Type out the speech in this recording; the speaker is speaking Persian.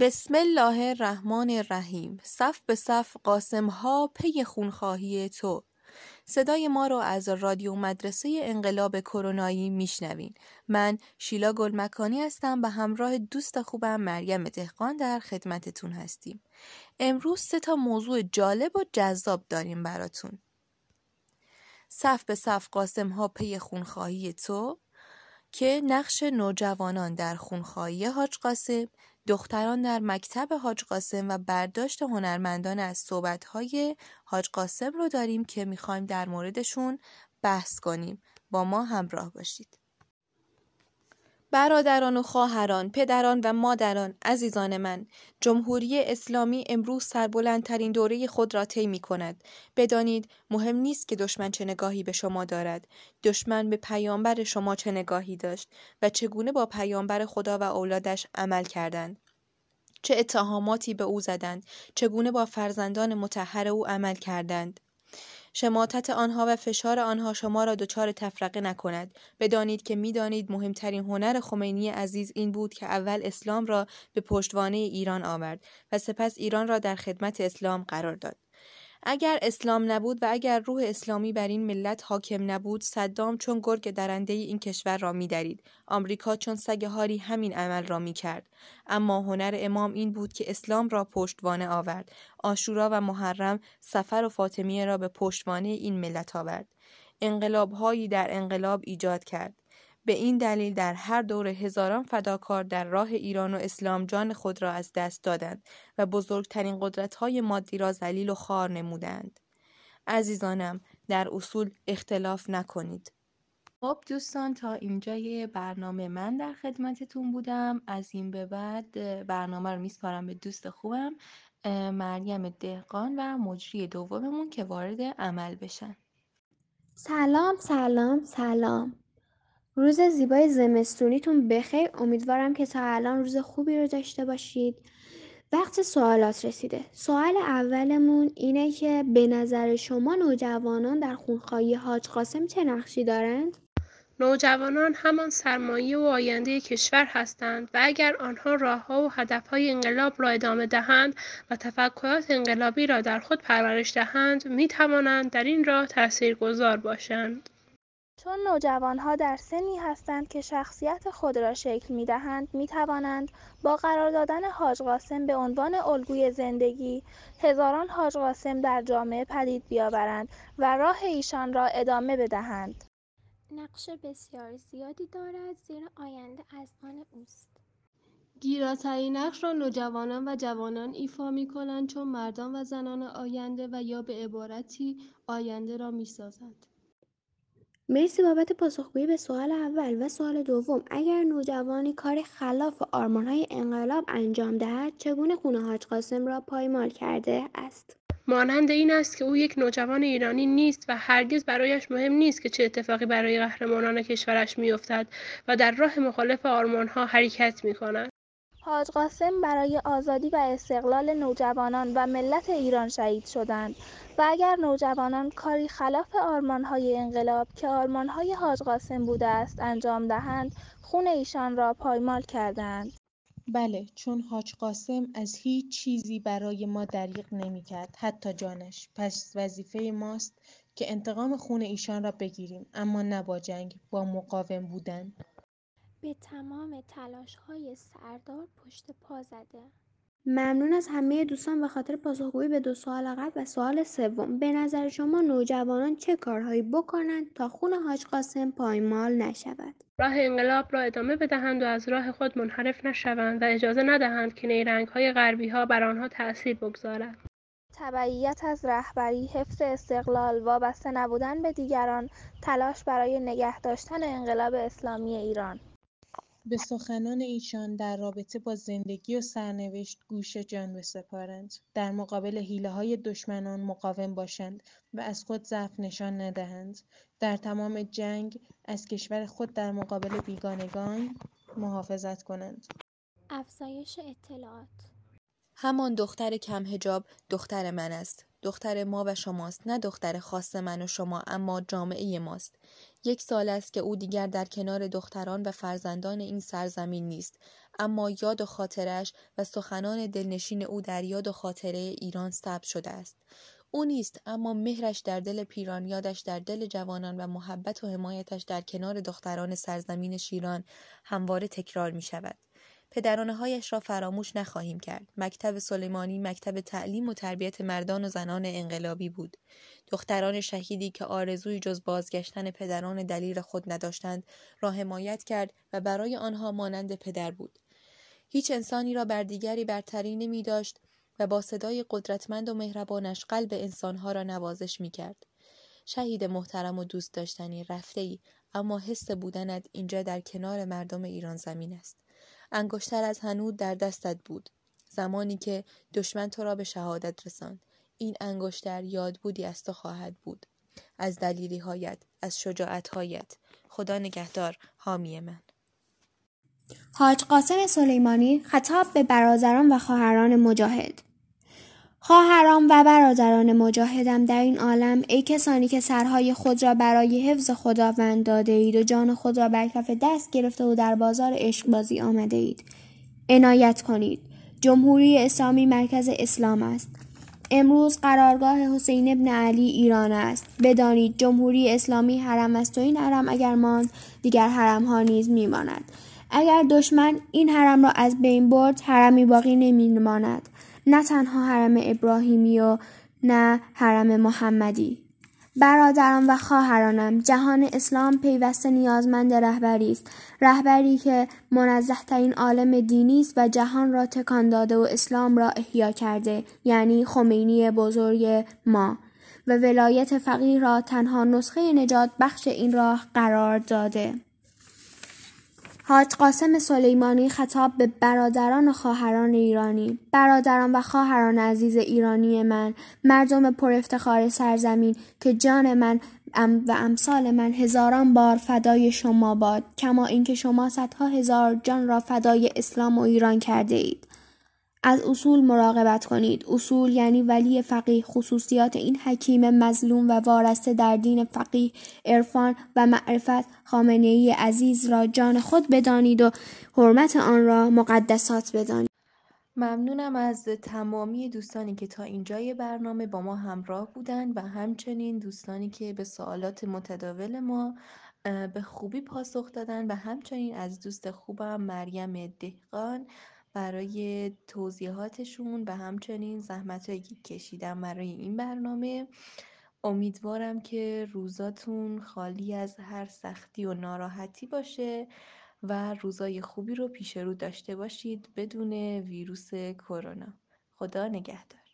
بسم الله الرحمن الرحیم. صف به صف قاسم ها پی خونخواهی تو. صدای ما رو از رادیو مدرسه انقلاب کرونایی میشنوین. من شیلا گلمکانی هستم به همراه دوست خوبم مریم دهقان در خدمتتون هستیم. امروز سه تا موضوع جالب و جذاب داریم براتون. صف به صف قاسم ها پی خونخواهی تو که نقش نوجوانان در خونخواهی حاج قاسم دختران در مکتب حاج قاسم و برداشت هنرمندان از صحبتهای حاج قاسم رو داریم که می‌خوایم در موردشون بحث کنیم. با ما همراه باشید. برادران و خواهران، پدران و مادران، عزیزان من، جمهوری اسلامی امروز سربلندترین دوره خود را طی می کند. بدانید مهم نیست که دشمن چه نگاهی به شما دارد. دشمن به پیامبر شما چه نگاهی داشت و چگونه با پیامبر خدا و اولادش عمل کردند. چه اتهاماتی به او زدند چگونه با فرزندان متحر او عمل کردند شماتت آنها و فشار آنها شما را دچار تفرقه نکند. بدانید که می‌دانید مهمترین هنر خمینی عزیز این بود که اول اسلام را به پشتوانه ایران آورد و سپس ایران را در خدمت اسلام قرار داد. اگر اسلام نبود و اگر روح اسلامی بر این ملت حاکم نبود صدام چون گرگ درنده این کشور را میدرید. آمریکا چون سگ هاری همین عمل را می‌کرد. اما هنر امام این بود که اسلام را پشتوانه آورد. آشورا و محرم سفر و فاطمیه را به پشتوانه این ملت آورد. انقلاب هایی در انقلاب ایجاد کرد. به این دلیل در هر دوره هزاران فداکار در راه ایران و اسلام جان خود را از دست دادند و بزرگترین قدرت‌های مادی را ذلیل و خار نمودند. عزیزانم در اصول اختلاف نکنید. خب دوستان تا اینجای برنامه من در خدمتتون بودم از این به بعد برنامه رو میسپارم به دوست خوبم مریم دهقان و مجری دوممون که وارد عمل بشن سلام سلام سلام روز زیبای زمستونیتون بخیر. امیدوارم که تا الان روز خوبی رو داشته باشید. وقت سوالات رسیده. سوال اولمون اینه که به نظر شما نوجوانان در خونخواهی حاج قاسم چه نقشی دارند؟ نوجوانان همان سرمایه و آینده کشور هستند و اگر آنها راهها و هدفهای انقلاب را ادامه دهند و تفکرات انقلابی را در خود پرورش دهند می توانند در این راه تاثیرگذار باشند. چون نوجوانها در سنی هستند که شخصیت خود را شکل می‌دهند می‌توانند با قرار دادن حاج قاسم به عنوان الگوی زندگی هزاران حاج قاسم در جامعه پدید بیاورند و راه ایشان را ادامه بدهند نقش بسیار زیادی دارد زیرا آینده از آن اوست گیراترین نقش را نوجوانان و جوانان ایفا می کنند چون مردان و زنان آینده و یا به عبارتی آینده را می سازند. مرسی بابت پاسخگویی به سوال اول و سوال دوم. اگر نوجوانی کار خلاف آرمانهای انقلاب انجام دهد چگونه خون حاج قاسم را پایمال کرده است؟ مانند این است که او یک نوجوان ایرانی نیست و هرگز برایش مهم نیست که چه اتفاقی برای قهرمانان کشورش میافتد و در راه مخالف آرمانها حرکت می‌کند. حاج قاسم برای آزادی و استقلال نوجوانان و ملت ایران شهید شدند و اگر نوجوانان کاری خلاف آرمانهای انقلاب که آرمانهای حاج قاسم بوده است انجام دهند خون ایشان را پایمال کردند بله چون حاج قاسم از هیچ چیزی برای ما دریغ نمی‌کرد حتی جانش. پس وظیفه ماست که انتقام خون ایشان را بگیریم اما نه با جنگ با مقاوم بودن. به تمام های سردار پشت پا زده. ممنون از همه دوستان به خاطر پاسخگویی به دو سوال قبل و سوال سوم. به نظر شما نوجوانان چه کارهایی بکنند تا خون حاج قاسم پایمال نشود؟ راه انقلاب را ادامه بدهند و از راه خود منحرف نشوند و اجازه ندهند که نیرنگهای غربی ها بر آنها تأثیر بگذارد. تبعیت از رهبری، حفظ استقلال، وابسته نبودن به دیگران، تلاش برای نگه داشتن انقلاب اسلامی ایران. به سخنان ایشان در رابطه با زندگی و سرنوشت گوش جان بسپارند، در مقابل های دشمنان مقاوم باشند و از خود ضعف نشان ندهند، در تمام جنگ از کشور خود در مقابل بیگانگان محافظت کنند. افزایش اطلاعات همان دختر کم هجاب دختر من است. دختر ما و شماست نه دختر خاص من و شما اما جامعه ماست یک سال است که او دیگر در کنار دختران و فرزندان این سرزمین نیست اما یاد و خاطرش و سخنان دلنشین او در یاد و خاطره ایران ثبت شده است او نیست اما مهرش در دل پیران یادش در دل جوانان و محبت و حمایتش در کنار دختران سرزمین شیران همواره تکرار می شود. پدرانه هایش را فراموش نخواهیم کرد. مکتب سلیمانی مکتب تعلیم و تربیت مردان و زنان انقلابی بود. دختران شهیدی که آرزوی جز بازگشتن پدران دلیل خود نداشتند را حمایت کرد و برای آنها مانند پدر بود. هیچ انسانی را بر دیگری برتری نمی داشت و با صدای قدرتمند و مهربانش قلب انسانها را نوازش می کرد. شهید محترم و دوست داشتنی رفته ای اما حس بودنت اینجا در کنار مردم ایران زمین است. انگشتر از هنود در دستت بود. زمانی که دشمن تو را به شهادت رساند. این انگشتر یاد بودی از تو خواهد بود. از دلیری هایت، از شجاعت هایت. خدا نگهدار حامی من. حاج قاسم سلیمانی خطاب به برادران و خواهران مجاهد خواهران و برادران مجاهدم در این عالم ای کسانی که سرهای خود را برای حفظ خداوند داده اید و جان خود را بر کف دست گرفته و در بازار عشق بازی آمده اید. عنایت کنید. جمهوری اسلامی مرکز اسلام است. امروز قرارگاه حسین ابن علی ایران است. بدانید جمهوری اسلامی حرم است و این حرم اگر ماند دیگر حرم ها نیز میماند. اگر دشمن این حرم را از بین برد حرمی باقی نمیماند. نه تنها حرم ابراهیمی و نه حرم محمدی. برادران و خواهرانم جهان اسلام پیوسته نیازمند رهبری است. رهبری که منزه ترین عالم دینی است و جهان را تکان داده و اسلام را احیا کرده یعنی خمینی بزرگ ما. و ولایت فقیه را تنها نسخه نجات بخش این راه قرار داده. حاج قاسم سلیمانی خطاب به برادران و خواهران ایرانی. برادران و خواهران عزیز ایرانی من مردم پر افتخار سرزمین که جان من و امثال من هزاران بار فدای شما باد کما اینکه شما صدها هزار جان را فدای اسلام و ایران کرده اید از اصول مراقبت کنید. اصول یعنی ولی فقیه. خصوصیات این حکیم مظلوم و وارسته در دین فقیه عرفان و معرفت خامنه ای عزیز را جان خود بدانید و حرمت آن را مقدسات بدانید. ممنونم از تمامی دوستانی که تا اینجای برنامه با ما همراه بودند و همچنین دوستانی که به سوالات متداول ما به خوبی پاسخ دادن و همچنین از دوست خوبم مریم دهقان برای توضیحاتشون و همچنین زحمتهایی که کشیدن برای این برنامه. امیدوارم که روزاتون خالی از هر سختی و ناراحتی باشه و روزای خوبی رو پیش رو داشته باشید بدون ویروس کرونا. خدا نگهدار.